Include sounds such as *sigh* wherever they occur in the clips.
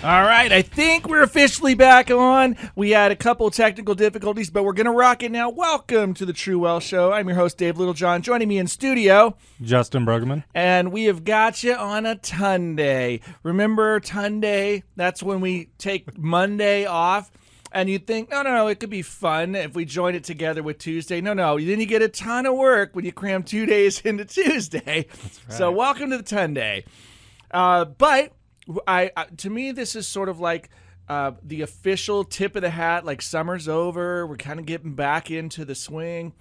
All right, I think we're officially back on. We had a couple technical difficulties, but we're going to rock it now. Welcome to the True Wealth Show. I'm your host, Dave Littlejohn. Joining me in studio, Justin Bruggeman. and we have got you on a Ton Day. Remember Ton Day? That's when we take Monday off. And you think, no, no, no, it could be fun if we join it together with Tuesday. No, no, then you get a ton of work when you cram two days *laughs* into Tuesday. So, welcome to the Ton Day. Uh, but I, I, to me, this is sort of like uh, the official tip of the hat. Like summer's over, we're kind of getting back into the swing.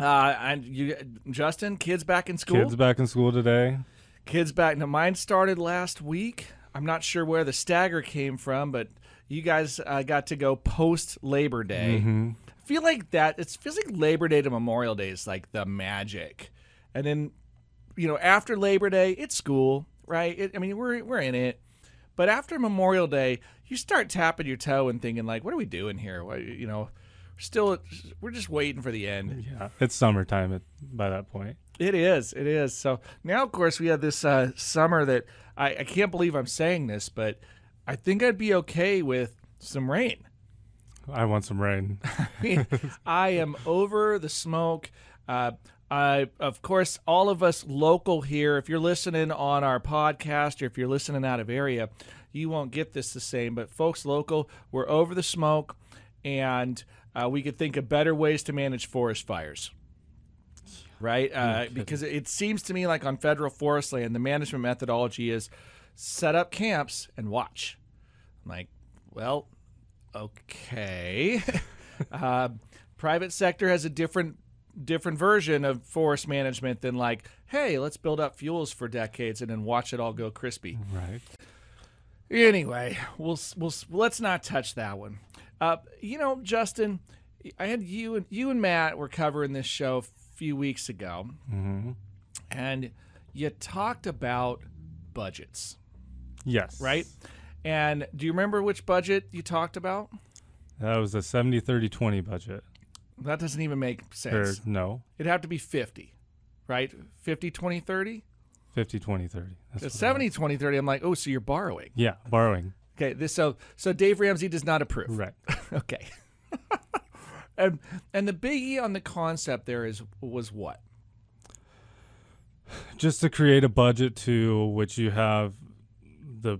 Uh, and you, Justin, kids back in school. Kids back in school today. Kids back. Now, mine started last week. I'm not sure where the stagger came from, but you guys uh, got to go post Labor Day. Mm-hmm. I feel like that. It feels like Labor Day to Memorial Day is like the magic, and then you know after Labor Day it's school, right? It, I mean we're we're in it, but after Memorial Day you start tapping your toe and thinking like, what are we doing here? What, you know, still we're just waiting for the end. Yeah, it's summertime at, by that point. It is. It is. So now, of course, we have this uh, summer that I, I can't believe I'm saying this, but I think I'd be okay with some rain. I want some rain. I *laughs* I am over the smoke. Uh, I, of course, all of us local here, if you're listening on our podcast or if you're listening out of area, you won't get this the same. But folks local, we're over the smoke, and uh, we could think of better ways to manage forest fires. Right? Uh, because it seems to me like on federal forest land, the management methodology is set up camps and watch. I'm like, well, okay. *laughs* uh, private sector has a different different version of forest management than like, hey, let's build up fuels for decades and then watch it all go crispy. right. Anyway, we'll we'll let's not touch that one. Uh, you know, Justin, I had you and you and Matt were covering this show a few weeks ago, Mm-hmm. and you talked about budgets, Yes. right? And do you remember which budget you talked about? That was a 70 30 20 budget. That doesn't even make Or sense. no, It'd have to be 50, right? 50, 20, 30? 50 20 30. That's The what it 70, 20, 30, I'm like, oh, so you're borrowing. Yeah, borrowing. Okay, this so so Dave Ramsey does not approve. Right. *laughs* okay. *laughs* and and the biggie on the concept there is was what? Just to create a budget to which you have the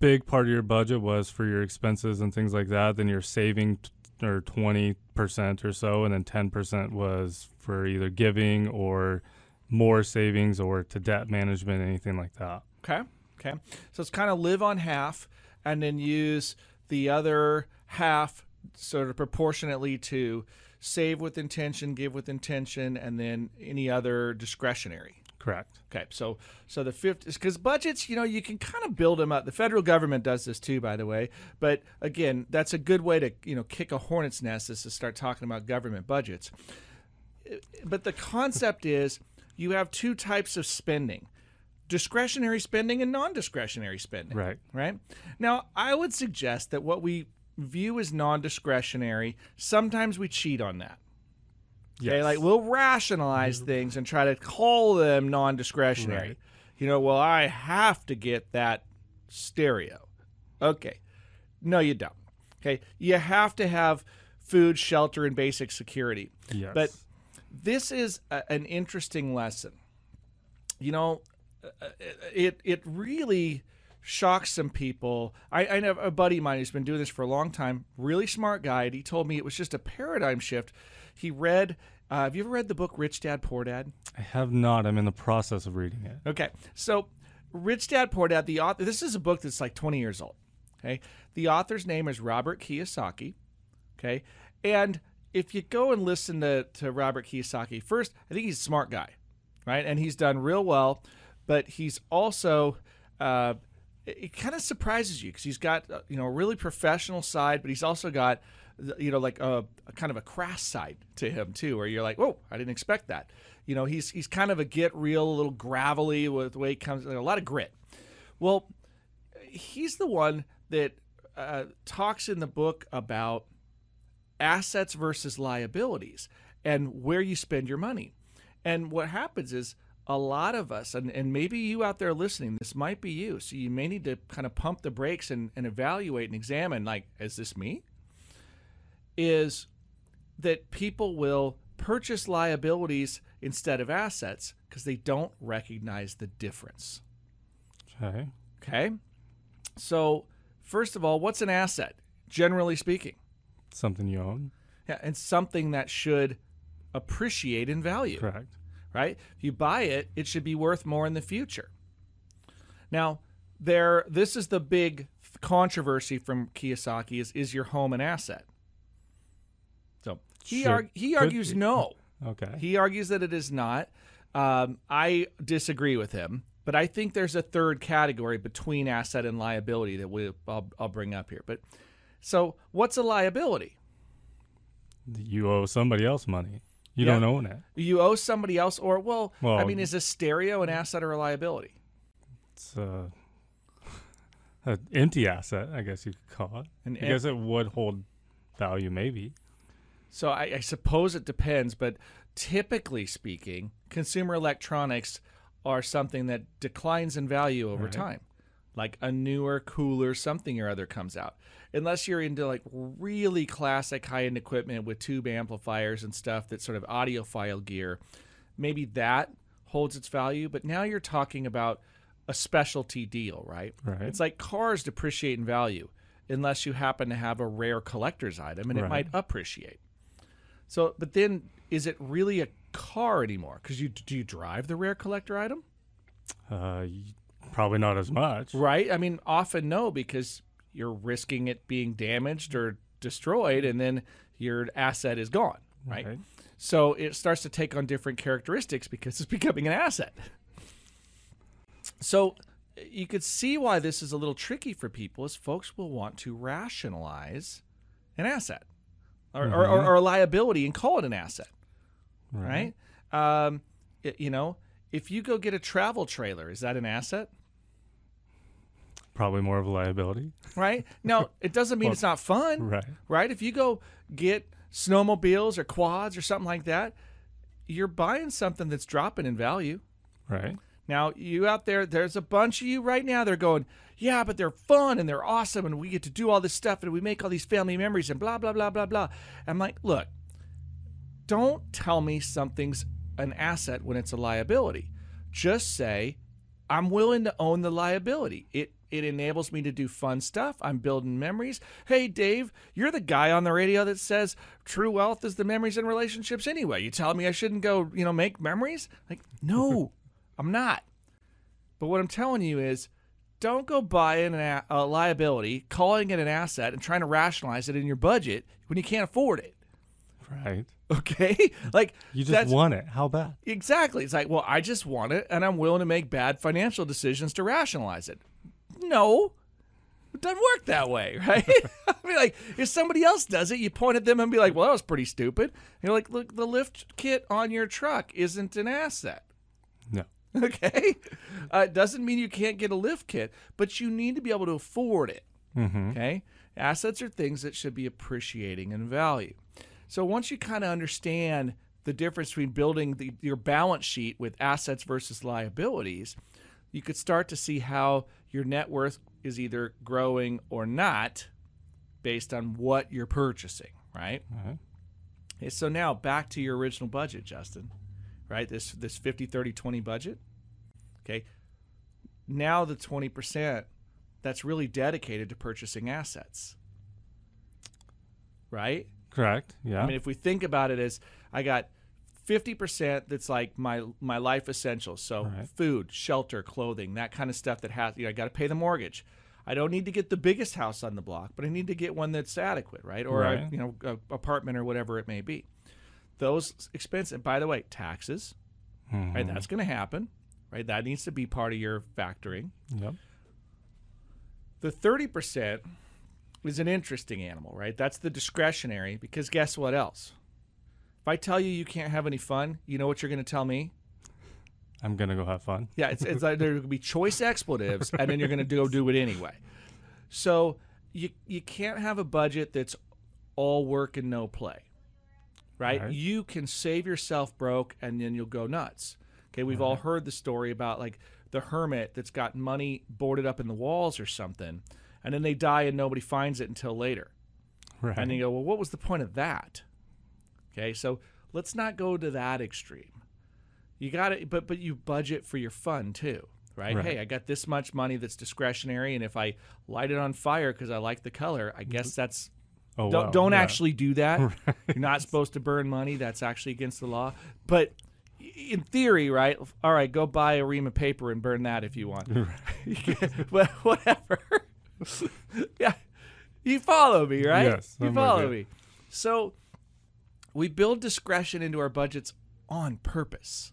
big part of your budget was for your expenses and things like that. Then you're saving or 20% or so, and then 10% was for either giving or more savings or to debt management, anything like that. Okay. Okay. So it's kind of live on half and then use the other half sort of proportionately to save with intention, give with intention, and then any other discretionary. Correct. Okay, so so the fifth is because budgets, you know, you can kind of build them up. The federal government does this too, by the way. But again, that's a good way to you know kick a hornet's nest is to start talking about government budgets. But the concept is you have two types of spending: discretionary spending and non-discretionary spending. Right. Right. Now, I would suggest that what we view as non-discretionary, sometimes we cheat on that. Okay, like we'll rationalize things and try to call them non-discretionary. Right. You know, well, I have to get that stereo. Okay, no, you don't. Okay, you have to have food, shelter, and basic security. Yes. But this is a, an interesting lesson. You know, uh, it it really shocks some people. I, I know a buddy of mine who's been doing this for a long time. Really smart guy. And he told me it was just a paradigm shift. He read. Uh, have you ever read the book Rich Dad Poor Dad? I have not. I'm in the process of reading it. Okay, so Rich Dad Poor Dad. The author. This is a book that's like 20 years old. Okay, the author's name is Robert Kiyosaki. Okay, and if you go and listen to to Robert Kiyosaki first, I think he's a smart guy, right? And he's done real well, but he's also uh, it, it kind of surprises you because he's got uh, you know a really professional side, but he's also got you know like a, a kind of a crass side to him too, where you're like, whoa, I didn't expect that. You know, he's he's kind of a get real, a little gravelly with the way he comes, like, a lot of grit. Well, he's the one that uh, talks in the book about assets versus liabilities and where you spend your money. And what happens is a lot of us, and, and maybe you out there listening, this might be you. So you may need to kind of pump the brakes and, and evaluate and examine like, is this me? Is that people will purchase liabilities instead of assets because they don't recognize the difference. Okay. Okay. So, first of all, what's an asset, generally speaking? Something you own. Yeah, and something that should appreciate in value. Correct. right? If you buy it, it should be worth more in the future. Now, there this is the big controversy from Kiyosaki is is your home an asset? So, he Should- arg- he argues be. no. Okay. He argues that it is not. Um, I disagree with him, but I think there's a third category between asset and liability that we I'll, I'll bring up here. But so, what's a liability? you owe somebody else money. You Yeah. don't own it. You owe somebody else, or well, I mean, is a stereo an asset or a liability? It's uh, *laughs* an empty asset, I guess you could call it. An I guess it would hold value, maybe. So I, I suppose it depends, but typically speaking, consumer electronics are something that declines in value over Right. time. Like a newer, cooler something or other comes out. Unless you're into like really classic high end equipment with tube amplifiers and stuff that's sort of audiophile gear, maybe that holds its value. But now you're talking about a specialty deal, right? Right. It's like cars depreciate in value unless you happen to have a rare collector's item and it might appreciate. So, but then is it really a car anymore? Because you do you drive the rare collector item, Uh, probably not as much. right? I mean, often no, because you're risking it being damaged or destroyed, and then your asset is gone, right? Right. So it starts to take on different characteristics because it's *laughs* becoming an asset. So you could see why this is a little tricky for people, is folks will want to rationalize an asset or, or, or, or a liability and call it an asset. right? Um, y- you know, if you go get a travel trailer, is that an asset? Probably more of a liability. Right? No, it doesn't mean *laughs* Well, it's not fun, Right. right? If you go get snowmobiles or quads or something like that, you're buying something that's dropping in value. Right. Now, you out there, there's a bunch of you right now. They're going, yeah, but they're fun and they're awesome, and we get to do all this stuff and we make all these family memories and blah blah blah blah blah. I'm like, look, don't tell me something's an asset when it's a liability. Just say, I'm willing to own the liability. It it enables me to do fun stuff. I'm building memories. Hey, Dave, you're the guy on the radio that says true wealth is the memories and relationships anyway. You tell me I shouldn't go, you know, make memories? Like, no, I'm not. But what I'm telling you is don't go buying an a, a liability, calling it an asset, and trying to rationalize it in your budget when you can't afford it. Right. Okay? *laughs* like, You just want it. How bad? Exactly. It's like, well, I just want it, and I'm willing to make bad financial decisions to rationalize it. No, it doesn't work that way, *laughs* right? *laughs* I mean, like, if somebody else does it, you point at them and be like, well, that was pretty stupid. You're like, look, the lift kit on your truck isn't an asset. *laughs* Okay? Uh, it doesn't mean you can't get a lift kit, but you need to be able to afford it. Mm-hmm. Okay? Assets are things that should be appreciating in value. So once you kind of understand the difference between building the, your balance sheet with assets versus liabilities, you could start to see how your net worth is either growing or not based on what you're purchasing, right? Right. Okay, so now back to your original budget, Justin. Right? This this 50 30 20 budget. Okay. Now the 20% that's really dedicated to purchasing assets. Right? Correct. Yeah. I mean, if we think about it as I got 50% that's like my my life essentials. So Right. food, shelter, clothing, that kind of stuff that has you know, I got to pay the mortgage. I don't need to get the biggest house on the block, but I need to get one that's adequate, right? Or a, you know, a apartment or whatever it may be. Those expenses, and by the way, taxes, Mhm. right? That's going to happen, right? That needs to be part of your factoring. Yep. The 30% is an interesting animal, right? That's the discretionary because guess what else? If I tell you you can't have any fun, you know what you're going to tell me? I'm gonna go have fun. Yeah, it's, it's like there going to be choice expletives, and then you're going to go do it anyway. So you you can't have a budget that's all work and no play, right? Right. You can save yourself broke, and then you'll go nuts. Okay, we've all heard the story about like the hermit that's got money boarded up in the walls or something, and then they die and nobody finds it until later. Right. And you go, well, what was the point of that? Okay, so let's not go to that extreme. You got to, but but you budget for your fun too, right? Right. Hey, I got this much money that's discretionary, and if I light it on fire because I like the color, I mm-hmm. guess that's oh, don't wow, don't yeah. actually do that. *laughs* You're not supposed to burn money. That's actually against the law. But in theory, right? All right, go buy a ream of paper and burn that if you want. *laughs* well, whatever. *laughs* yeah, you follow me, right? Yes, you I'm follow me. So we build discretion into our budgets on purpose.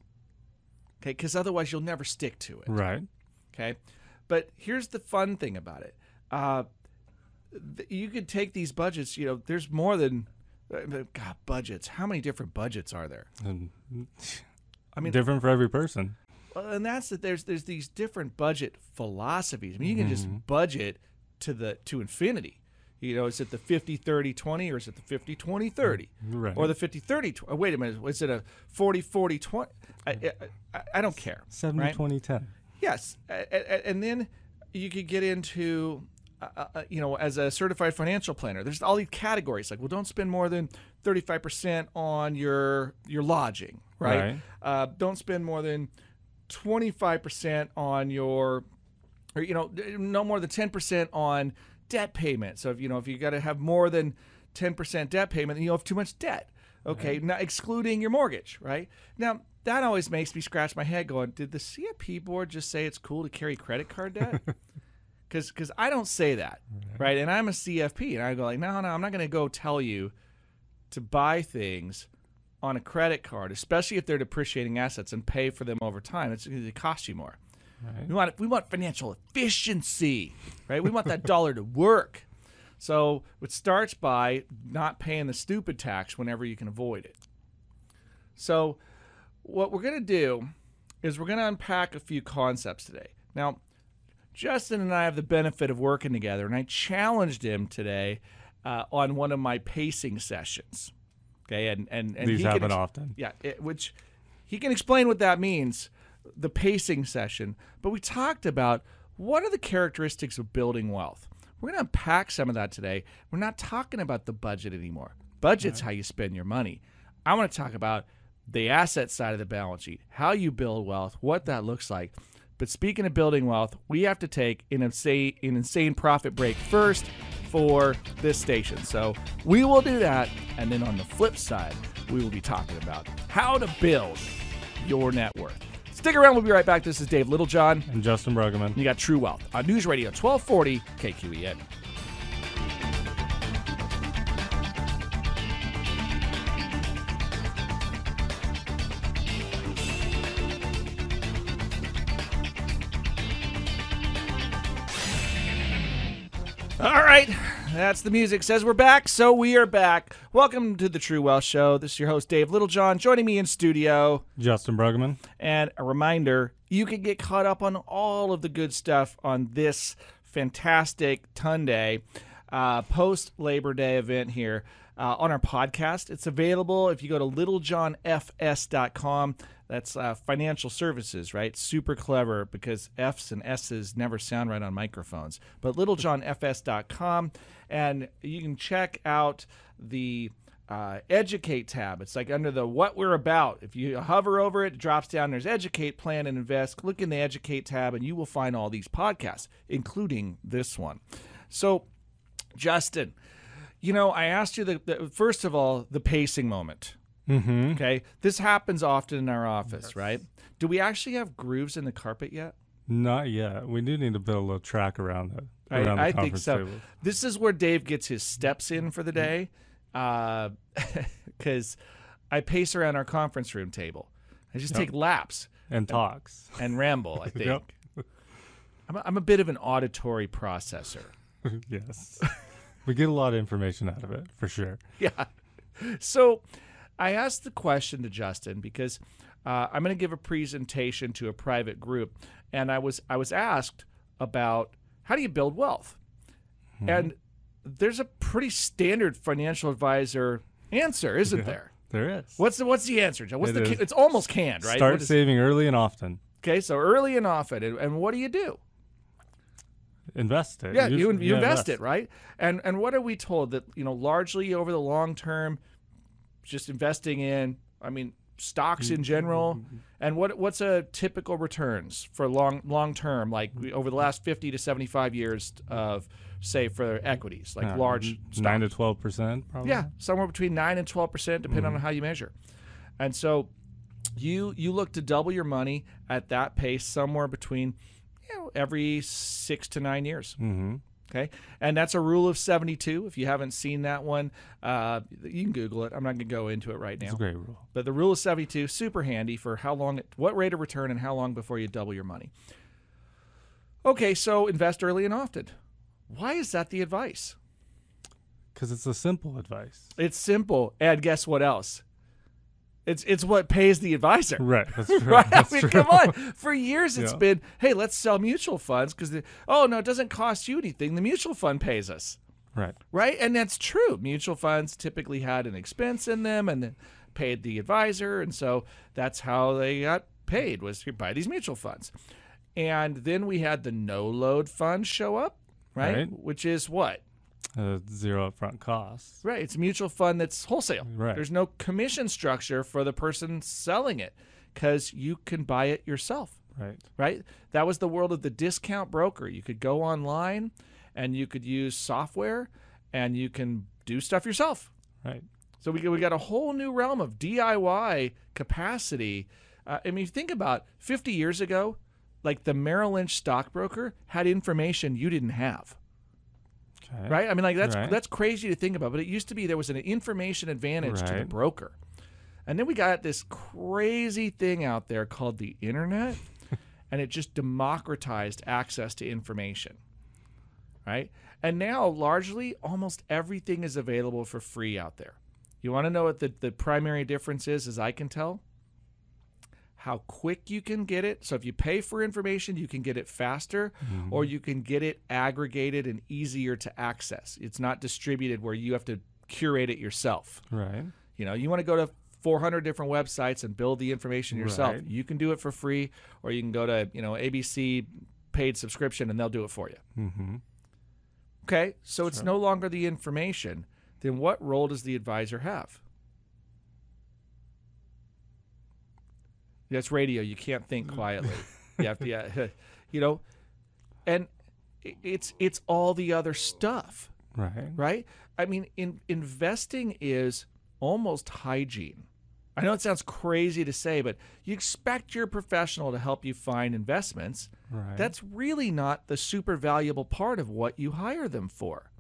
Okay, because otherwise you'll never stick to it. Right. Okay. But here's the fun thing about it. Uh, you could take these budgets, you know, there's more than, uh, God, budgets. How many different budgets are there? And I mean, different for every person. And that's that there's there's these different budget philosophies. I mean, you can just Mm-hmm. budget to the to infinity. You know, is it the 50 30 20 or is it the 50 20 30? Right. Or the 50 30 20? Wait a minute, is it a 40 40 20? I, I, I- don't care. 70 right? 20 10. Yes, and then you could get into, uh, uh, you know, as a certified financial planner. There's all these categories like, well, don't spend more than 35 percent on your your lodging, right? Right. Uh, don't spend more than 25 percent on your, or you know, no more than 10 percent on debt payment. So if you know if you got to have more than 10 percent debt payment, then you have too much debt. Okay, now excluding your mortgage, right? Now that always makes me scratch my head, going, "Did the CFP board just say it's cool to carry credit card debt?" *laughs* Because because I don't say that, right? And I'm a CFP, and I go like, "No, no, I'm not going to go tell you to buy things on a credit card, especially if they're depreciating assets, and pay for them over time. It's going to cost you more." Right. We want we want financial efficiency, right? We want that *laughs* dollar to work. So it starts by not paying the stupid tax whenever you can avoid it. So what we're going to do is we're going to unpack a few concepts today. Now, Justin and I have the benefit of working together, and I challenged him today uh, on one of my pacing sessions. Okay, and and, and These he can happen ex- often. yeah, it, which he can explain what that means, the pacing session. But we talked about what are the characteristics of building wealth. We're going to unpack some of that today. We're not talking about the budget anymore. Budget's how you spend your money. I want to talk about the asset side of the balance sheet, how you build wealth, what that looks like. But speaking of building wealth, we have to take an insane, an insane profit break first for this station. So we will do that. And then on the flip side, we will be talking about how to build your net worth. Stick around. We'll be right back. This is Dave Littlejohn. And Justin Bruggeman. You got True Wealth on News Radio 1240 KQEN. That's the music. Says we're back, so we are back. Welcome to the True Wealth Show. This is your host Dave Littlejohn. Joining me in studio, Justin Bruggeman. and a reminder you can get caught up on all of the good stuff on this fantastic Tunday uh, post Labor Day event here uh, on our podcast. It's available if you go to littlejohnfs.com. That's uh, financial services, right? Super clever because F's and S's never sound right on microphones. But littlejohnfs.com, and you can check out the uh, educate tab. It's like under the what we're about. If you hover over it, it drops down. There's educate, plan, and invest. Click in the educate tab, and you will find all these podcasts, including this one. So, Justin, you know, I asked you the, the first of all the pacing moment. Mm-hmm. Okay, this happens often in our office, right? Do we actually have grooves in the carpet yet? Not yet. We do need to build a little track around it. I, Around I think so. table. This is where Dave gets his steps in for the day, *laughs* because I pace around our conference room table. I just Yep. take laps And talks. *laughs* and ramble. I *laughs* think Yep. I'm, a, I'm a bit of an auditory processor. yes. we get a lot of information out of it, for sure. yeah. So I asked the question to Justin because uh, I'm going to give a presentation to a private group, and I was I was asked about how do you build wealth, and there's a pretty standard financial advisor answer, isn't Yeah. there? There is. What's the what's the answer, Joe? What's It the is. it's almost canned, right? Start is- saving early and often. okay, so early and often, and, and what do you do? Invest it. Yeah, you, Usually- you yeah, invest it, right? And and what are we told that you know largely over the long term, just investing in, I mean, stocks in mm-hmm. general, mm-hmm. and what what's a typical returns for long long term, like mm-hmm. over the last fifty to seventy five years of say for equities, like Yeah, large n- stocks. nine to twelve percent, probably. Yeah, somewhere between nine and twelve percent, depending on how you measure. And so, you you look to double your money at that pace, somewhere between you know every six to nine years. Mm-hmm. Okay, and that's a rule of seventy-two. If you haven't seen that one, uh, you can Google it. I'm not going to go into it right now. It's a great rule. But the rule of 72, super handy for how long, what rate of return, and how long before you double your money. Okay, so invest early and often. Why is that the advice? Because it's a simple advice. It's simple, and guess what else? It's it's what pays the advisor. Right. That's *laughs* true. Right? I mean, true. come on. For years, it's Yeah. been, hey, let's sell mutual funds because, oh, no, it doesn't cost you anything. The mutual fund pays us. Right. Right? And that's true. Mutual funds typically had an expense in them and paid the advisor. And so that's how they got paid was by these mutual funds. And then we had the no load fund show up, right? Right. Which is what? Uh, zero upfront costs. Right. It's a mutual fund that's wholesale. Right. There's no commission structure for the person selling it because you can buy it yourself. Right. right? That was the world of the discount broker. You could go online and you could use software and you can do stuff yourself. Right. So we, we got a whole new realm of DIY capacity. Uh, I mean, think about 50 years ago, like the Merrill Lynch stockbroker had information you didn't have. Okay. Right? I mean, like that's Right. that's crazy to think about. But it used to be there was an information advantage to the broker, and then we got this crazy thing out there called the internet, *laughs* and it just democratized access to information. Right? And now, largely, almost everything is available for free out there. You want to know what the, the primary difference is, as I can tell? How quick you can get it. So, if you pay for information, you can get it faster, or you can get it aggregated and easier to access. It's not distributed where you have to curate it yourself. Right. You know, you want to go to 400 different websites and build the information yourself. Right. You can do it for free, or you can go to, you know, ABC paid subscription and they'll do it for you. Mm-hmm. Okay, so it's no longer the information. Then what role does the advisor have? That's radio. You can't think mm. quietly. you have to, yeah, *laughs* *laughs* you know, and it's it's all the other stuff, Right. right? I mean, in, investing is almost hygiene. I know it sounds crazy to say, but you expect your professional to help you find investments. Right. That's really not the super valuable part of what you hire them for.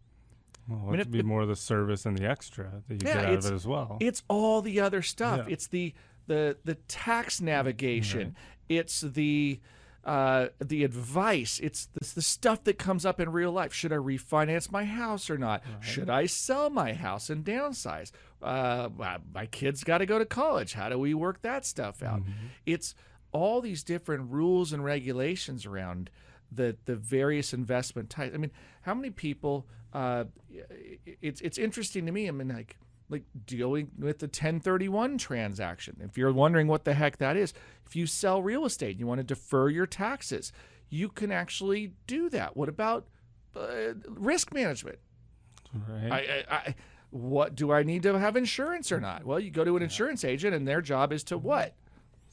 well, mean, it it- be more the service and the extra that you Yeah, get out of it as well. It's all the other stuff. Yeah. It's the the the tax navigation. It's the uh, the advice. It's the, the stuff that comes up in real life. Should I refinance my house or not? Should I sell my house and downsize? Uh, my- kids got to go to college. How do we work that stuff out? It's all these different rules and regulations around the the various investment types. I mean, how many people? Uh, it's it's interesting to me. I mean, like like dealing with the 1031 transaction. If you're wondering what the heck that is, if you sell real estate and you want to defer your taxes, you can actually do that. What about uh, risk management? right. I, I, I, what do I need to have insurance or not? Well, you go to an insurance agent, and their job is to what?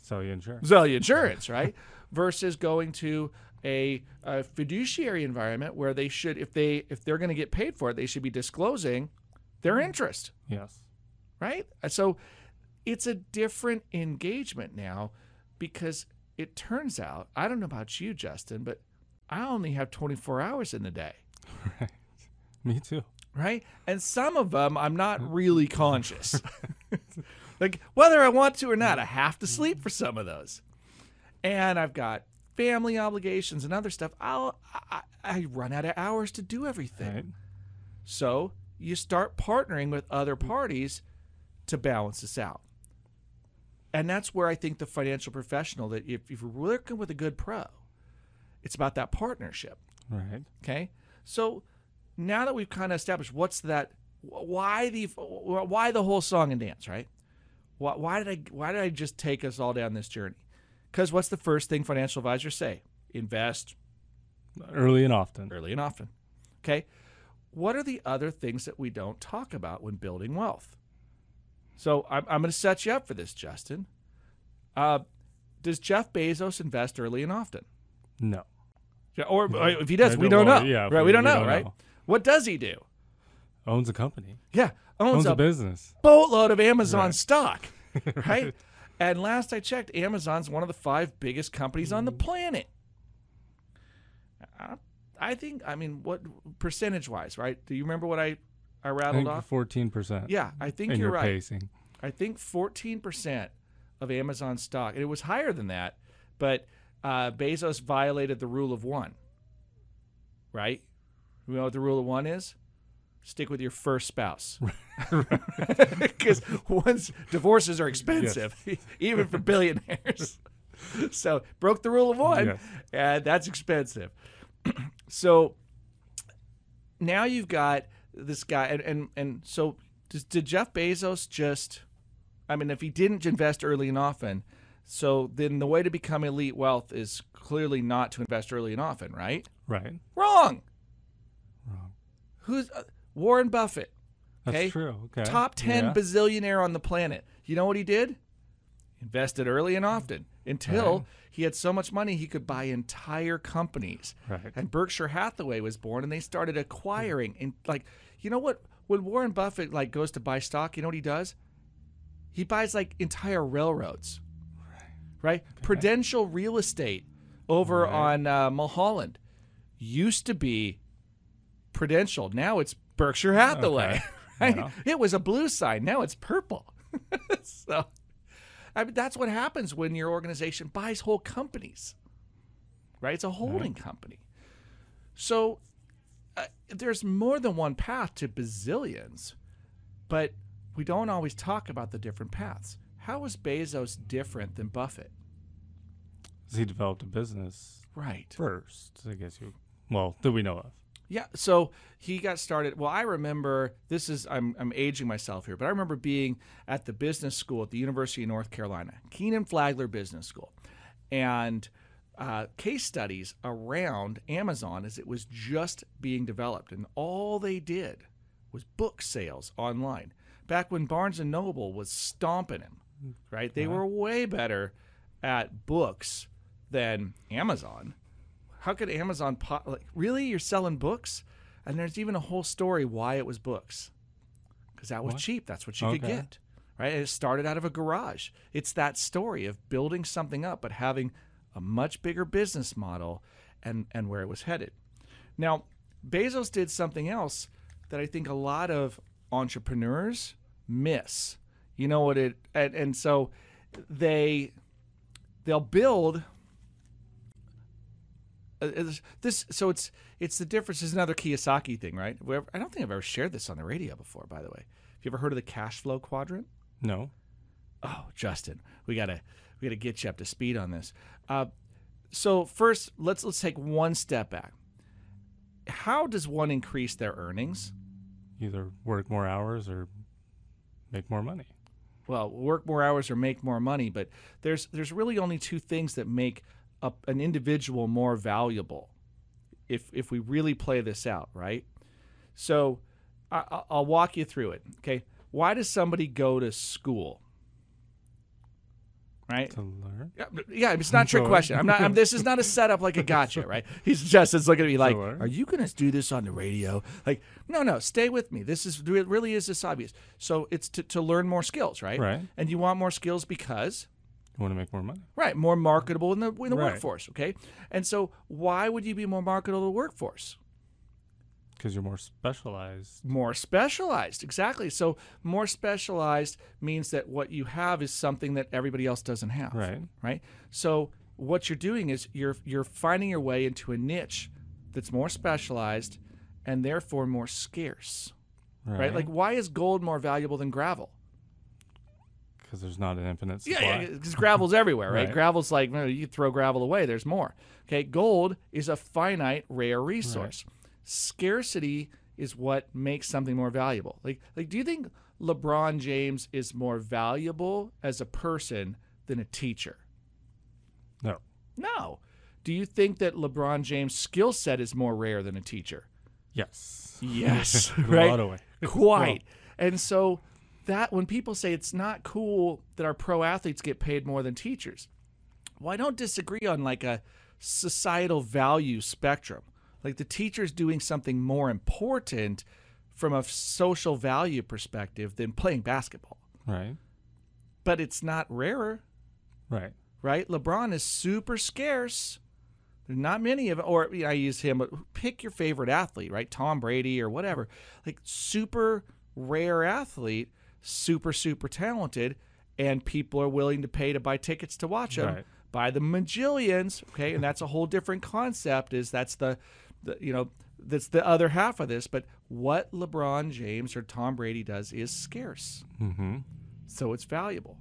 Sell you insurance. sell you insurance, right? *laughs* Versus going to a, a fiduciary environment where they should, if they if they're going to get paid for it, they should be disclosing their mm-hmm. interest, Yes. right? Uh, so it's a different engagement now because it turns out I don't know about you, Justin, but I only have 24 hours in the day. *laughs* Right. Me too. right? And some of them I'm not mm-hmm. really conscious. *laughs* *laughs* like whether I want to or not, I have to sleep for some of those. And I've got family obligations and other stuff. I'll I, I run out of hours to do everything. Right. So you start partnering with other mm-hmm. parties to balance this out. And that's where I think the financial professional that if, if you're working with a good pro, it's about that partnership. Right. Okay, so now that we've kind of established what's that, why the why the whole song and dance, right? Why, why did I why did I just take us all down this journey? Because what's the first thing financial advisors say? Invest Early and often. early and often. Okay. What are the other things that we don't talk about when building wealth? So I'm, I'm going to set you up for this, Justin. Uh, does Jeff Bezos invest early and often? No. Yeah, Or, if he does, we don't don't. Yeah, right? we- We don't we know, don't right? know. What does he do? Owns a company. Yeah, owns, Owns a, a business. boatload of Amazon Right. stock, *laughs* right? and last I checked, Amazon's one of the five biggest companies on the Mm-hmm. planet. Uh, I think, I mean, what percentage wise, right? Do you remember what I, I I rattled think off? fourteen percent. Yeah, I think you're you're right. pacing. I think 14% of Amazon stock, and it was higher than that, but uh, Bezos violated the rule of one, right? You know what the rule of one is? Stick with your first spouse. *laughs* Because *laughs* once divorces are expensive, *laughs* even for billionaires. so broke the rule of one, Yes. and that's expensive. *clears throat* so now you've got this guy, and and, and so does, did Jeff Bezos just? I mean, if he didn't invest early and often, so then the way to become elite wealth is clearly not to invest early and often, right? Right. Wrong. Wrong. Who's uh, Warren Buffett? That's Okay. true. Okay. Top 10 Yeah. bazillionaire on the planet. You know what he did? Invested early and often until Right. He had so much money he could buy entire companies. Right. And Berkshire Hathaway was born and they started acquiring and like you know what when Warren Buffett like goes to buy stock, you know what he does? He buys like entire railroads. Right? Prudential Real Estate over Right. on uh, Mulholland used to be Prudential. Now it's Berkshire Hathaway. Okay. *laughs* Right? It was a blue sign. Now it's purple. *laughs* so, I mean, that's what happens when your organization buys whole companies. Right? It's a holding company. So, uh, there's more than one path to bazillions, but we don't always talk about the different paths. How is Bezos different than Buffett? He developed a business Right. first. I guess you. Well, that we know of. Yeah, so he got started. Well, I remember this is I'm I'm aging myself here, but I remember being at the business school at the University of North Carolina, Kenan-Flagler Business School, and uh, case studies around Amazon as it was just being developed, and all they did was book sales online. Back when Barnes and Noble was stomping him, right? They were way better at books than Amazon how could Amazon po- like really you're selling books? And there's even a whole story why it was books. Cuz that was What? cheap. That's what you could get. Right? And it started out of a garage. It's that story of building something up but having a much bigger business model and and where it was headed. Now, Bezos did something else that I think a lot of entrepreneurs miss. You know what it and, and so they they'll build uh, this so it's it's the difference is another Kiyosaki thing, right? Where- I don't think I've ever shared this on the radio before, by the way. Have you ever heard of the cash flow quadrant? No. Oh, Justin, we gotta we gotta get you up to speed on this. Uh, so first, let's let's take one step back. How does one increase their earnings? Either work more hours or make more money. well, work more hours or make more money, but there's there's really only two things that make a, an individual more valuable. If if we really play this out, right? So I, I'll walk you through it. Okay, why does somebody go to school? Right? To learn. Yeah, yeah, it's not a trick question. I'm not. I'm, this is not a *laughs* setup like a gotcha, right? He's just is looking at me like, "Are you going to do this on the radio?" Like, no, no, stay with me. This is it really is this obvious. So it's to, to learn more skills, right? Right. And you want more skills because You want to make more money. right, more marketable in the in the Right. workforce. Okay. And so why would you be more marketable in the workforce? Because you're more specialized. more specialized exactly so more specialized means that what you have is something that everybody else doesn't have Right. right so what you're doing is you're you're finding your way into a niche that's more specialized and therefore more scarce Right. right, like why is gold more valuable than gravel Because there's not an infinite supply. yeah because gravel's everywhere right? *laughs* Right. gravel's like no, you throw gravel away there's more okay gold is a finite rare resource scarcity is what makes something more valuable. Like like do you think LeBron James is more valuable as a person than a teacher? No. No. Do you think that LeBron James' skill set is more rare than a teacher? Yes. Yes, *laughs* right. lot of way. Quite. And so that when people say it's not cool that our pro athletes get paid more than teachers, well, I don't disagree on like a societal value spectrum. Like the teacher's doing something more important from a social value perspective than playing basketball. Right. But it's not rarer, Right. right? LeBron is super scarce. There's not many of or you know, I use him, but pick your favorite athlete, right? Tom Brady or whatever. Like super rare athlete, super super talented, and people are willing to pay to buy tickets to watch them Right. by the majillions. Okay, and that's a whole different concept. Is that's the, the you know that's the other half of this. But what LeBron James or Tom Brady does is scarce Mm-hmm. so it's valuable.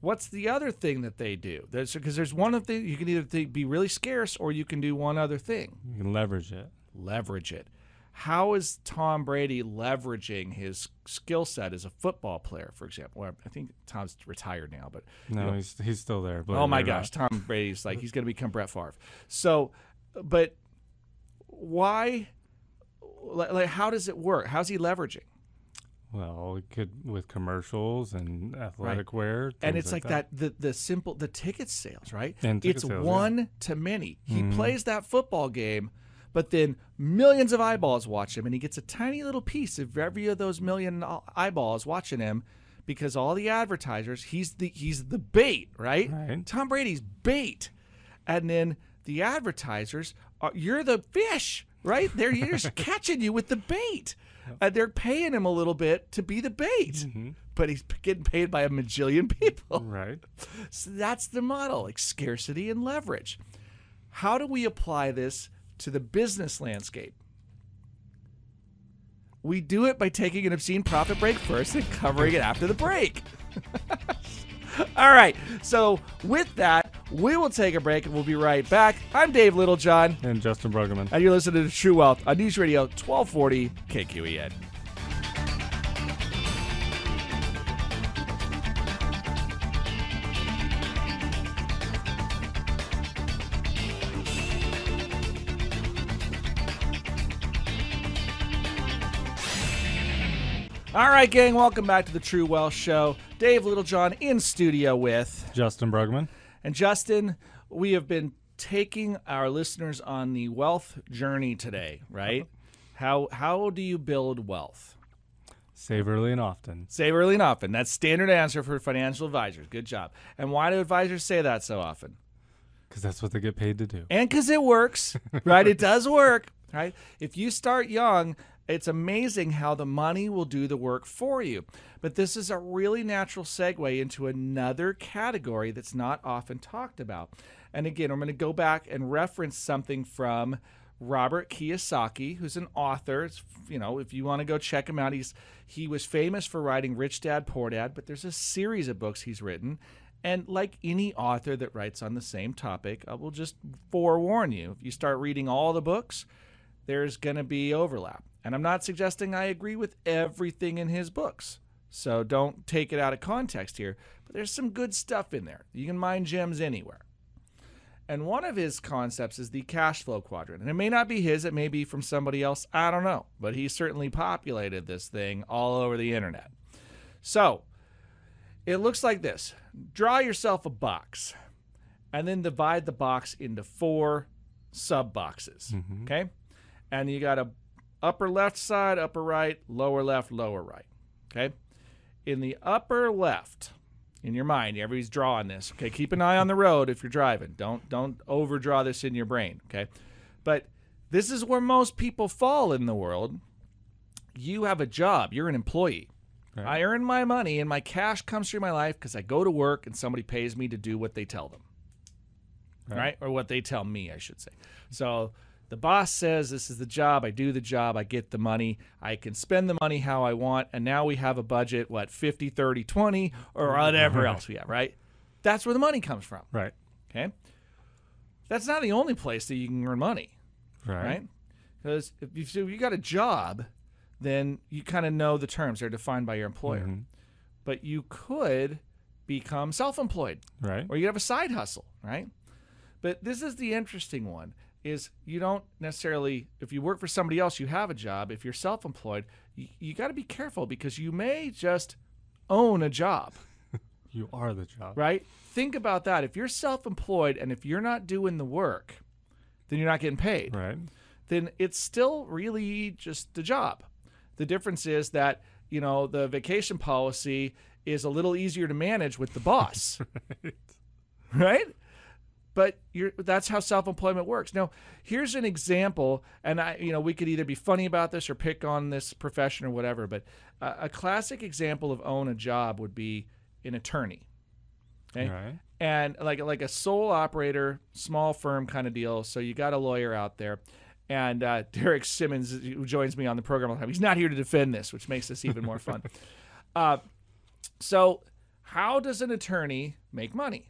What's the other thing that they do? There's because there's one of the you can either think, be really scarce or you can do one other thing, You can leverage it. leverage it. How is Tom Brady leveraging his skill set as a football player, for example? Well, I think Tom's retired now, but No, know- he's he's still there. oh my gosh, not. Tom Brady's like he's going to become Brett Favre. So, but why? Like, like, how does it work? How's he leveraging? Well, it could with commercials and athletic wear. and it's like that. the the simple the ticket sales right And it's sales, yeah. one to many he Mhm. plays that football game but then millions of eyeballs watch him and he gets a tiny little piece of every of those million eyeballs watching him because all the advertisers he's the he's the bait right, Right. tom brady's bait and then the advertisers are you're the fish right they're you're just *laughs* catching you with the bait and they're paying him a little bit to be the bait Mhm. but he's getting paid by a majillion people. Right. *laughs* So that's the model, like scarcity and leverage. How do we apply this to the business landscape? We do it by taking an obscene profit break first and covering it after the break. *laughs* All right. So, with that, we will take a break and we'll be right back. I'm Dave Littlejohn, And Justin Bruggeman. and you're listening to True Wealth on News Radio 1240 KQEN. All right, gang, welcome back to the True Wealth Show. Dave Littlejohn in studio with. Justin Bruggeman. And Justin, we have been taking our listeners on the wealth journey today, right? How how do you build wealth? Save early and often. Save early and often. That's standard answer for financial advisors. Good job. And why do advisors say that so often? Because that's what they get paid to do. And because it works, right? It does work, right? If you start young, it's amazing how the money will do the work for you. But this is a really natural segue into another category that's not often talked about. And again, I'm going to go back and reference something from Robert Kiyosaki, who's an author. It's, you know, if you want to go check him out, he's he was famous for writing Rich Dad Poor Dad, but there's a series of books he's written. And like any author that writes on the same topic, I will just forewarn you: if you start reading all the books, there's going to be overlap. And I'm not suggesting I agree with everything in his books. So don't take it out of context here. But there's some good stuff in there. You can mine gems anywhere. And one of his concepts is the cash flow quadrant. And it may not be his, it may be from somebody else. I don't know. But he certainly populated this thing all over the internet. So it looks like this draw yourself a box and then divide the box into four sub boxes. Mhm. Okay. And you got a upper left side, upper right, lower left, lower right. Okay. In the upper left, in your mind, everybody's drawing this. Okay. Keep an eye on the road if you're driving. Don't don't overdraw this in your brain. Okay. But this is where most people fall in the world. You have a job. You're an employee. Right. I earn my money and my cash comes through my life because I go to work and somebody pays me to do what they tell them. Right. Right. Or what they tell me, I should say. So the boss says, This is the job. I do the job. I get the money. I can spend the money how I want. And now we have a budget, what, 50, 30, 20, or whatever else we have, right? That's where the money comes from. Right. Okay. That's not the only place that you can earn money Right. right? Because if you, if you got a job, then you kind of know the terms. They're defined by your employer. Mhm. But you could become self employed Right. or you have a side hustle, right? But this is the interesting one is you don't necessarily if you work for somebody else you have a job if you're self-employed you, you got to be careful because you may just own a job *laughs* You are the job. right think about that if you're self-employed and if you're not doing the work then you're not getting paid Right. then it's still really just the job. The difference is that, you know, the vacation policy is a little easier to manage with the boss. *laughs* right? But you're, that's how self-employment works. Now, here's an example, and I, you know, we could either be funny about this or pick on this profession or whatever. But uh, a classic example of own a job would be an attorney. Okay, Right. and like like a sole operator, small firm kind of deal. So you got a lawyer out there, and uh, *laughs* Derek Simmons, who joins me on the program all the time, he's not here to defend this, which makes this even more fun. *laughs* Uh, so, how does an attorney make money?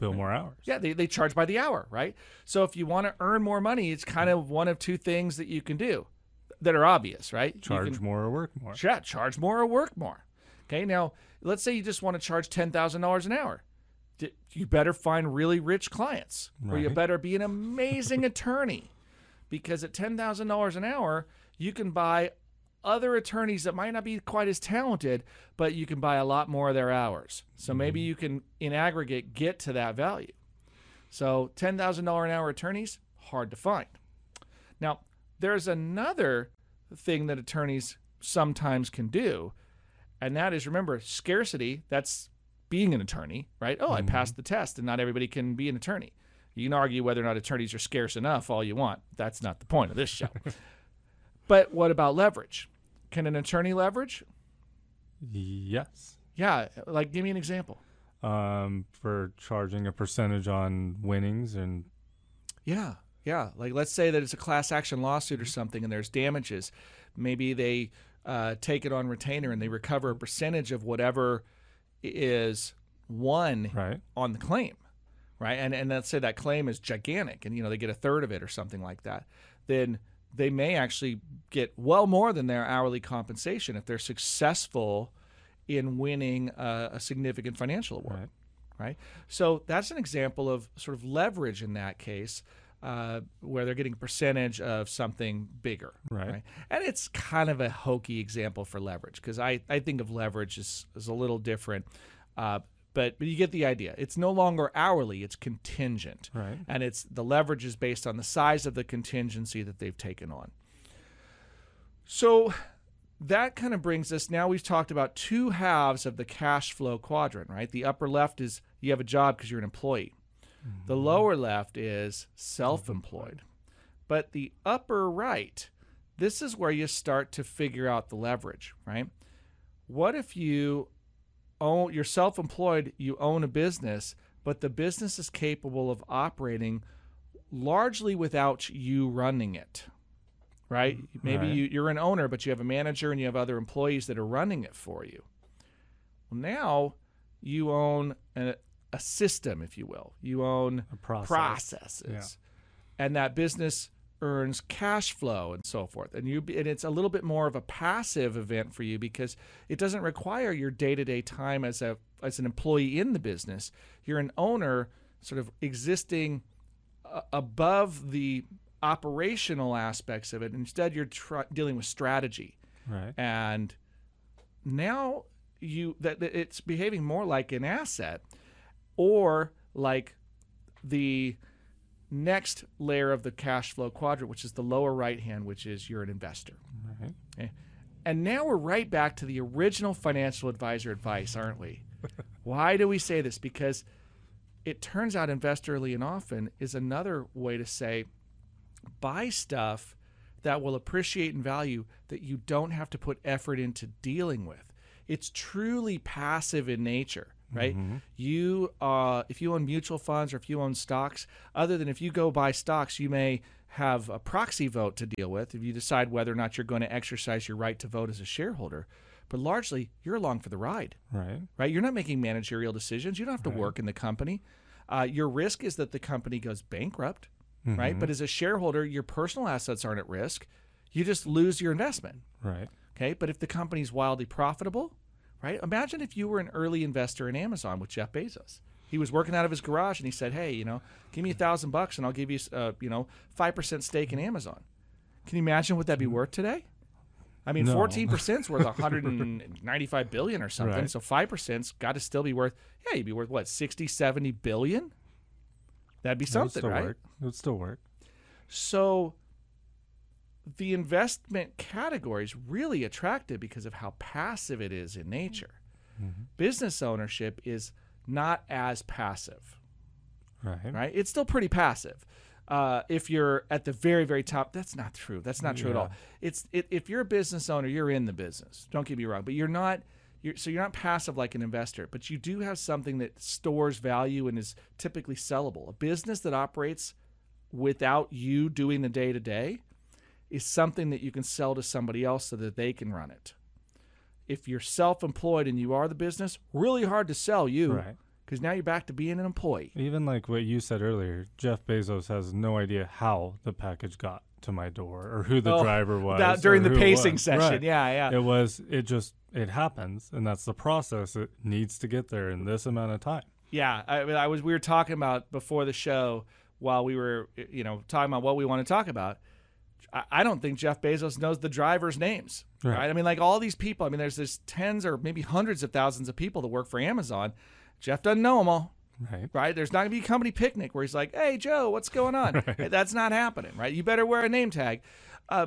Bill more hours. Yeah, they, they charge by the hour, right? So if you want to earn more money, it's kind of one of two things that you can do that are obvious, right? Charge can- more or work more. yeah, charge more or work more. Okay, now let's say you just want to charge ten thousand dollars an hour. You better find really rich clients, or you better be an *laughs* amazing attorney, because at ten thousand dollars an hour, you can buy other attorneys that might not be quite as talented, but you can buy a lot more of their hours. So maybe mm-hmm. you can, in aggregate, get to that value. So ten thousand dollar an hour attorneys hard to find. Now there's another thing that attorneys sometimes can do, and that is remember scarcity. That's being an attorney, right? Oh, I passed mm-hmm. the test, and not everybody can be an attorney. You can argue whether or not attorneys are scarce enough all you want. That's not the point of this show. *laughs* but what about leverage? Can an attorney leverage? Yes. Yeah, like give me an example. Um, for charging a percentage on winnings and Yeah, yeah. Like let's say that it's a class action lawsuit or something, and there's damages. Maybe they uh, take it on retainer and they recover a percentage of whatever is won right. on the claim, right? And and let's say that claim is gigantic, and you know they get a third of it or something like that. Then they may actually get well more than their hourly compensation if they're successful in winning a, a significant financial award Right. right? So that's an example of sort of leverage in that case, uh, where they're getting a percentage of something bigger, Right. And it's kind of a hokey example for leverage because I, I think of leverage as, as a little different, uh, but but you get the idea. It's no longer hourly; it's contingent, Right. and it's the leverage is based on the size of the contingency that they've taken on. So that kind of brings us now we've talked about two halves of the cash flow quadrant, right? The upper left is you have a job because you're an employee. The mm-hmm. lower left is self-employed. But the upper right, this is where you start to figure out the leverage, right? What if you own you're self-employed, you own a business, but the business is capable of operating largely without you running it right? Maybe Right. you, you're an owner, but you have a manager and you have other employees that are running it for you. Well, now you own a, a system, if you will. You own process. processes, and that business earns cash flow and so forth. And you and it's a little bit more of a passive event for you because it doesn't require your day-to-day time as a as an employee in the business. You're an owner, sort of existing uh, above the operational aspects of it. Instead, you're tr- dealing with strategy, Right. and now you that that it's behaving more like an asset, or like the next layer of the cash flow quadrant, which is the lower right hand, which is you're an investor. Right. Okay? And now we're right back to the original financial advisor advice, aren't we? *laughs* Why do we say this? Because it turns out investorly and often is another way to say buy stuff that will appreciate in value that you don't have to put effort into dealing with. It's truly passive in nature, right? You, uh, if you own mutual funds or if you own stocks, other than if you go buy stocks, you may have a proxy vote to deal with if you decide whether or not you're going to exercise your right to vote as a shareholder. But largely, you're along for the ride Right. right? You're not making managerial decisions. You don't have to Right. work in the company. Uh, your risk is that the company goes bankrupt, right? But as a shareholder, your personal assets aren't at risk. You just lose your investment. Right. Okay. But if the company's wildly profitable, right? Imagine if you were an early investor in Amazon with Jeff Bezos. He was working out of his garage and he said, "Hey, you know, give me a thousand bucks and I'll give you, uh, you know, five percent stake in Amazon." Can you imagine what that'd be worth today? I mean, No. fourteen percent is worth one *laughs* hundred and ninety-five billion or something. Right. So five percent's got to still be worth. Yeah, you'd be worth what 60, 70 billion. That'd be something, still right? work. It would still work. So the investment category is really attractive because of how passive it is in nature. Business ownership is not as passive, Right. right? It's still pretty passive. Uh, if you're at the very, very top, that's not true. That's not true at all. It's it, if you're a business owner, you're in the business. Don't get me wrong, but you're not. You're, so you're not passive like an investor, but you do have something that stores value and is typically sellable. A business that operates without you doing the day to day is something that you can sell to somebody else so that they can run it. If you're self employed and you are the business, really hard to sell you Right. because now you're back to being an employee. Even like what you said earlier, Jeff Bezos has no idea how the package got to my door or who the Oh, driver was That- during the pacing session. Right. Yeah, yeah. It was. It just. It happens, and that's the process. It needs to get there in this amount of time. Yeah, I, I was. We were talking about before the show while we were, you know, talking about what we want to talk about. I, I don't think Jeff Bezos knows the drivers' names, right. Right. I mean, like all these people. I mean, there's there's tens or maybe hundreds of thousands of people that work for Amazon. Jeff doesn't know them all, Right. right? There's not gonna be a company picnic where he's like, "Hey, Joe, what's going on?" *laughs* That's not happening, right? You better wear a name tag. Uh,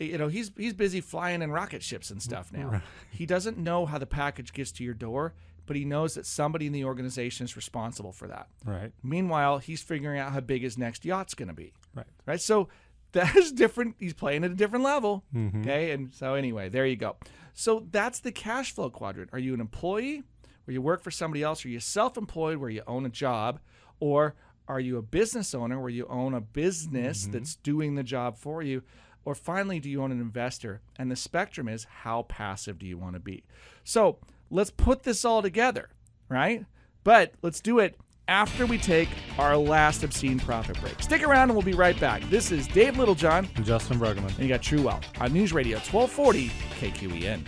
you know, he's he's busy flying in rocket ships and stuff now. He doesn't know how the package gets to your door, but he knows that somebody in the organization is responsible for that. Right. Meanwhile, he's figuring out how big his next yacht's going to be. Right. Right. So that is different. He's playing at a different level. Mm-hmm. Okay. And so, anyway, there you go. So that's the cash flow quadrant. Are you an employee where you work for somebody else? Are you self employed where you own a job? Or are you a business owner where you own a business Mm-hmm. that's doing the job for you? Or finally, do you own an investor? And the spectrum is how passive do you want to be? So let's put this all together, right? But let's do it after we take our last obscene profit break. Stick around and we'll be right back. This is Dave Littlejohn, And Justin Bruggeman. and you got True Wealth on News Radio 1240 KQEN.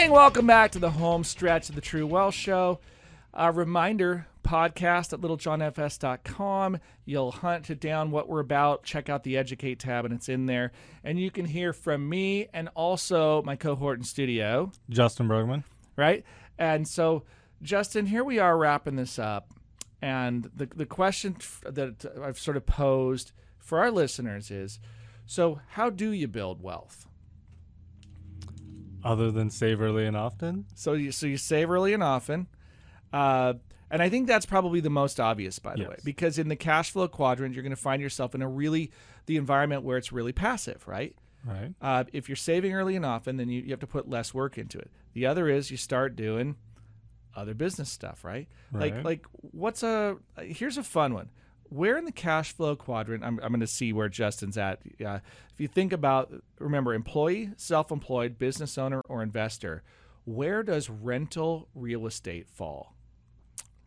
Gang, welcome back to the home stretch of the True Wealth Show. A reminder podcast at littlejohnfs.com. You'll hunt it down what we're about. Check out the Educate tab, and it's in there. And you can hear from me and also my cohort in studio, Justin Bruggeman. right? And so, Justin, here we are wrapping this up. And the, the question that I've sort of posed for our listeners is so, how do you build wealth? Other than save early and often. So you so you save early and often, uh, and I think that's probably the most obvious, by the way, because in the cash flow quadrant, you're going to find yourself in a really the environment where it's really passive, right? Right. Uh, if you're saving early and often, then you, you have to put less work into it. The other is you start doing other business stuff, right? right? Like like what's a here's a fun one. Where in the cash flow quadrant, I'm, I'm going to see where Justin's at. Uh, if you think about, remember, employee, self employed, business owner, or investor, where does rental real estate fall?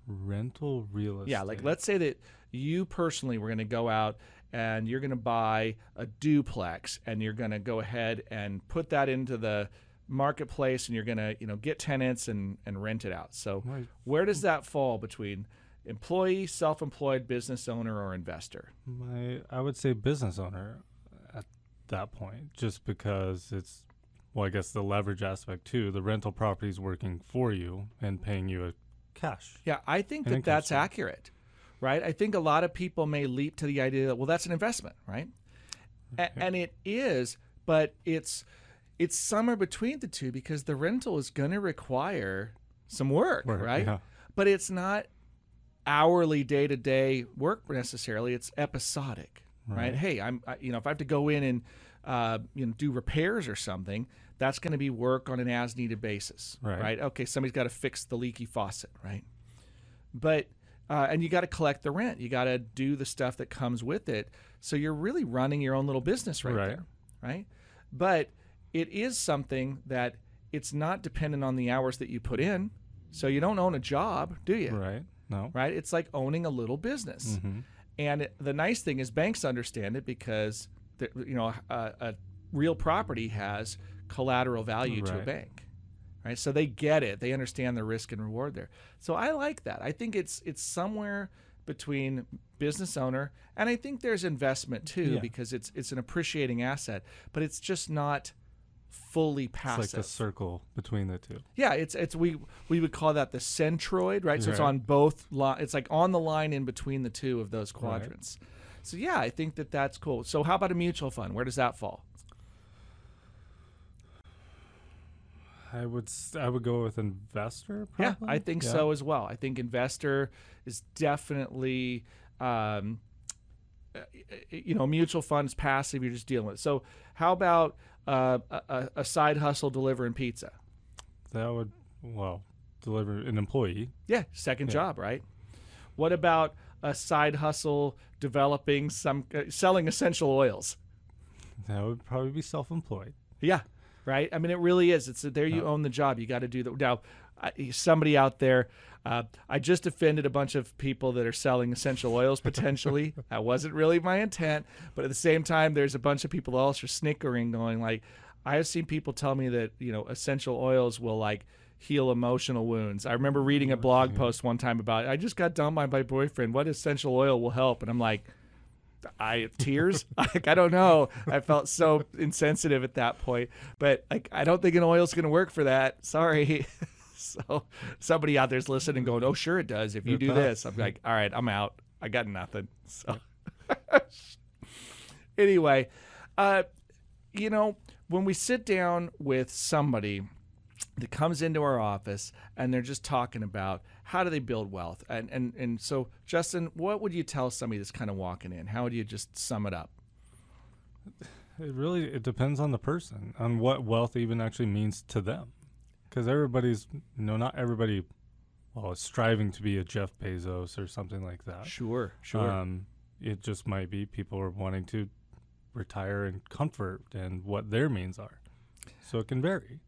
Rental real estate. Yeah, like let's say that you personally were going to go out and you're going to buy a duplex and you're going to go ahead and put that into the marketplace and you're going to, you know, get tenants and and rent it out. So Right. where does that fall between employee, self-employed, business owner or investor? My, I would say business owner at that point, just because it's, well, I guess the leverage aspect too. The rental property is working for you and paying you a cash. Yeah, I think that that's stream. accurate, right? I think a lot of people may leap to the idea that well, that's an investment, right? A- and it is, but it's it's somewhere between the two because the rental is going to require some work, Work, right? yeah. But it's not hourly, day to day work necessarily. It's episodic, right? Right. Hey, I'm I, you know if I have to go in and uh, you know do repairs or something, that's going to be work on an as needed basis, Right. right? Okay, somebody's got to fix the leaky faucet, right? But uh, and you got to collect the rent. You got to do the stuff that comes with it. So you're really running your own little business right, Right. there, right? But it is something that it's not dependent on the hours that you put in. So you don't own a job, do you? Right. No. right? It's like owning a little business. Mm-hmm. And it, the nice thing is banks understand it because the, you know a, a real property has collateral value to a bank, right? So they get it. They understand the risk and reward there. So I like that. I think it's it's somewhere between business owner and I think there's investment too Yeah. because it's it's an appreciating asset, but it's just not fully It's like the circle between the two. Yeah, it's it's we we would call that the centroid, right? So it's on both li- it's like on the line in between the two of those quadrants. So yeah, I think that that's cool. So how about a mutual fund? Where does that fall? I would I would go with investor. Yeah, Probably? I think Yeah. so as well. I think investor is definitely um, uh, you know, mutual funds passive. You're just dealing with. it. So how about uh, a, a- a side hustle delivering pizza? That would well deliver an employee. Yeah, second Yeah. job, right? What about a side hustle developing some uh, selling essential oils? That would probably be self-employed. Yeah, right. I mean, it really is. It's there. You own the job. You got to do that. Now, I, somebody out there, uh, I just offended a bunch of people that are selling essential oils potentially. *laughs* that wasn't really my intent, but at the same time, there's a bunch of people also snickering, going like, I have seen people tell me that you know essential oils will like heal emotional wounds. I remember reading a blog post one time about I just got dumped by my boyfriend. What essential oil will help? And I'm like. I tears *laughs* like I don't know. I felt so insensitive at that point, but like I don't think an oil's going to work for that. Sorry. *laughs* *laughs* so somebody out there's listening, going, "Oh, sure it does." If you do this, I'm like, "All right, I'm out. I got nothing." *laughs* So *laughs* anyway, uh, you know, when we sit down with somebody that comes into our office and they're just talking about how do they build wealth and and and so Justin what would you tell somebody that's kind of walking in how would you just sum it up It really it depends on the person on what wealth even actually means to them, because everybody's no, not everybody, well, is striving to be a Jeff Bezos or something like that. sure sure. Um, it just might be people are wanting to retire in comfort and what their means are, so it can vary.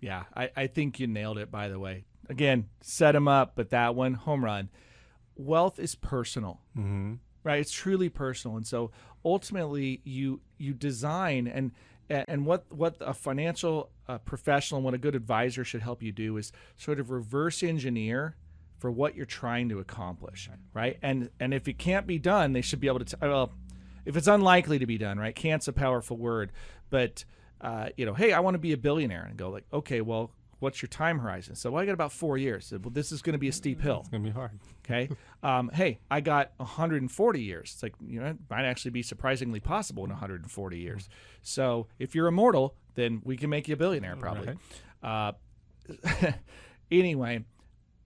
yeah I, I think you nailed it by the way again set them up but that one home run wealth is personal Mm-hmm. right it's truly personal and so ultimately you you design and and what what a financial uh, professional and what a good advisor should help you do is sort of reverse engineer for what you're trying to accomplish right? And and if it can't be done they should be able to t- well if it's unlikely to be done right? Can't's a powerful word but uh, you know hey i want to be a billionaire and go like okay well what's your time horizon so well, i got about four years so, well this is going to be a steep hill It's gonna be hard. Okay. *laughs* Um, hey, I got 140 years. It's like, you know, it might actually be surprisingly possible in 140 years. So if you're immortal, then we can make you a billionaire probably. Uh, *laughs* anyway,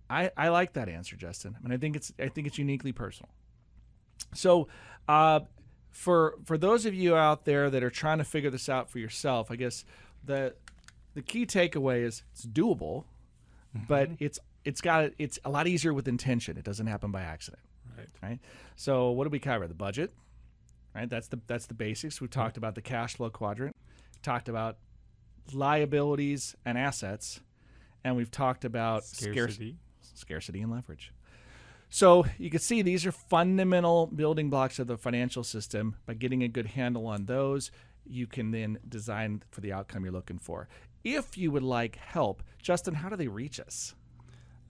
I, I like that answer, Justin. I mean, I think it's I think it's uniquely personal. So, uh, for for those of you out there that are trying to figure this out for yourself, I guess the the key takeaway is it's doable, but mm-hmm. it's it's got it's a lot easier with intention. It doesn't happen by accident, Right. right? So, what did we cover? The budget, right? That's the that's the basics. We talked about the cash flow quadrant, talked about liabilities and assets, and we've talked about scarcity Scarcity. scarcity and leverage. So you can see these are fundamental building blocks of the financial system. By getting a good handle on those, you can then design for the outcome you're looking for. If you would like help, Justin, how do they reach us?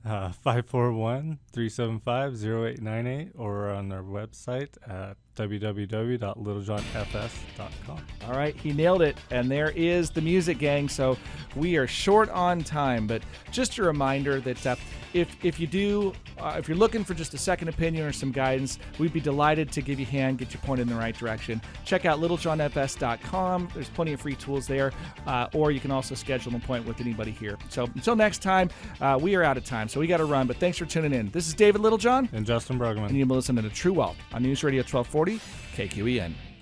Uh, 541-375-0898 or on our website at www.littlejohnfs.com. All right, he nailed it. And there is the music gang. So we are short on time, but just a reminder that uh, if if you do, uh, if you're looking for just a second opinion or some guidance, we'd be delighted to give you a hand, get you pointed in the right direction. Check out littlejohnfs.com. There's plenty of free tools there, uh, or you can also schedule an appointment with anybody here. So until next time, uh, we are out of time, so we got to run. But thanks for tuning in. This is David Littlejohn, And Justin Bruggeman. and you've been listening to True Wealth on News Radio 1240 KQEN.